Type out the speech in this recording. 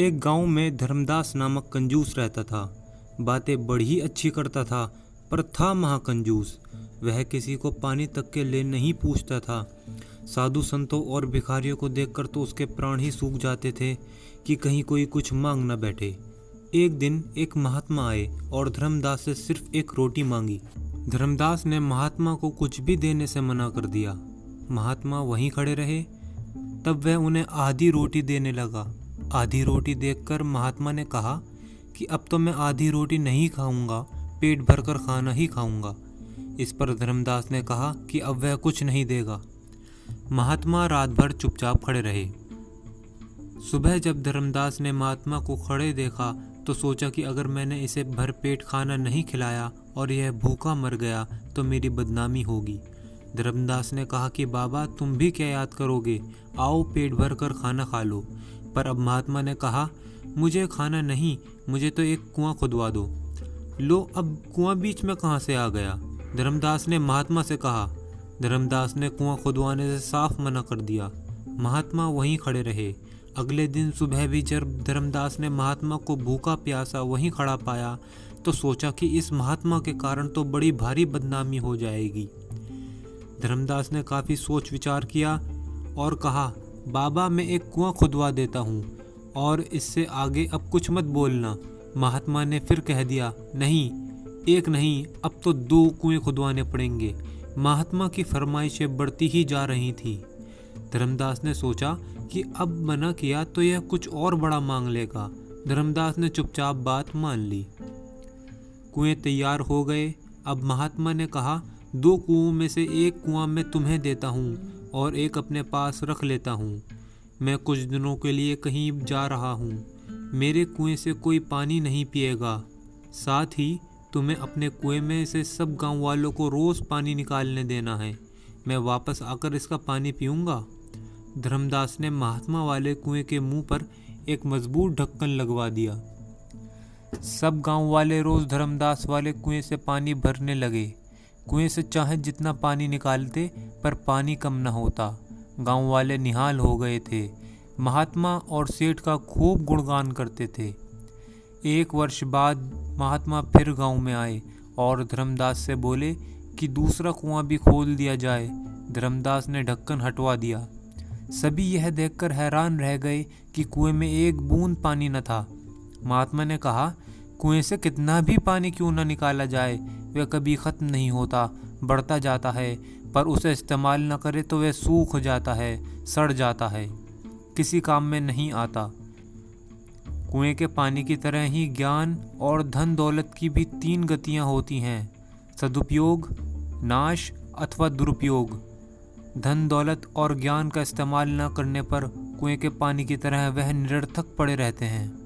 एक गाँव में धर्मदास नामक कंजूस रहता था। बातें बड़ी अच्छी करता था, पर था महाकंजूस। वह किसी को पानी तक के लिए नहीं पूछता था। साधु संतों और भिखारियों को देखकर तो उसके प्राण ही सूख जाते थे कि कहीं कोई कुछ मांग न बैठे। एक दिन एक महात्मा आए और धर्मदास से सिर्फ़ एक रोटी मांगी। धर्मदास ने महात्मा को कुछ भी देने से मना कर दिया। महात्मा वहीं खड़े रहे। तब वह उन्हें आधी रोटी देने लगा। आधी रोटी देखकर महात्मा ने कहा कि अब तो मैं आधी रोटी नहीं खाऊँगा, पेट भरकर खाना ही खाऊँगा। इस पर धर्मदास ने कहा कि अब वह कुछ नहीं देगा। महात्मा रात भर चुपचाप खड़े रहे। सुबह जब धर्मदास ने महात्मा को खड़े देखा तो सोचा कि अगर मैंने इसे भर पेट खाना नहीं खिलाया और यह भूखा मर गया तो मेरी बदनामी होगी। धर्मदास ने कहा कि बाबा, तुम भी क्या याद करोगे? आओ, पेट भर कर खाना खा लो। पर अब महात्मा ने कहा, मुझे खाना नहीं, मुझे तो एक कुआँ खुदवा दो। लो, अब कुआँ बीच में कहाँ से आ गया? धर्मदास ने महात्मा से कहा। धर्मदास ने कुआँ खुदवाने से साफ़ मना कर दिया। महात्मा वहीं खड़े रहे। अगले दिन सुबह भी जब धर्मदास ने महात्मा को भूखा प्यासा वहीं खड़ा पाया तो सोचा कि इस महात्मा के कारण तो बड़ी भारी बदनामी हो जाएगी। धर्मदास ने काफ़ी सोच विचार किया और कहा बाबा मैं एक कुआँ खुदवा देता हूँ, और इससे आगे अब कुछ मत बोलना। महात्मा ने फिर कह दिया, नहीं, एक नहीं, अब तो दो कुएँ खुदवाने पड़ेंगे। महात्मा की फरमाइशें बढ़ती ही जा रही थी। धर्मदास ने सोचा कि अब मना किया तो यह कुछ और बड़ा मांग लेगा। धर्मदास ने चुपचाप बात मान ली। कुएँ तैयार हो गए। अब महात्मा ने कहा, दो कुओं में से एक कुआँ मैं तुम्हें देता हूँ। और एक अपने पास रख लेता हूँ। मैं कुछ दिनों के लिए कहीं जा रहा हूँ। मेरे कुएँ से कोई पानी नहीं पिएगा। साथ ही तुम्हें अपने कुएँ में से सब गाँव वालों को रोज़ पानी निकालने देना है। मैं वापस आकर इसका पानी पीऊँगा? धर्मदास ने महात्मा वाले कुएँ के मुँह पर एक मज़बूत ढक्कन लगवा दिया। सब गाँव वाले रोज़ धर्मदास वाले कुएँ से पानी भरने लगे। कुएँ से चाहे जितना पानी निकालते, पर पानी कम न होता। गाँव वाले निहाल हो गए थे। महात्मा और सेठ का खूब गुणगान करते थे। एक वर्ष बाद महात्मा फिर गाँव में आए और धर्मदास से बोले कि दूसरा कुआँ भी खोल दिया जाए। धर्मदास ने ढक्कन हटवा दिया। सभी यह देखकर हैरान रह गए कि कुएँ में एक बूंद पानी न था। महात्मा ने कहा कुएँ से कितना भी पानी क्यों न निकाला जाए, वह कभी ख़त्म नहीं होता, बढ़ता जाता है। पर उसे इस्तेमाल न करे तो वह सूख जाता है, सड़ जाता है, किसी काम में नहीं आता। कुएँ के पानी की तरह ही ज्ञान और धन दौलत की भी तीन गतियाँ होती हैं। सदुपयोग, नाश अथवा दुरुपयोग। धन दौलत और ज्ञान का इस्तेमाल न करने पर कुएँ के पानी की तरह वह निरर्थक पड़े रहते हैं।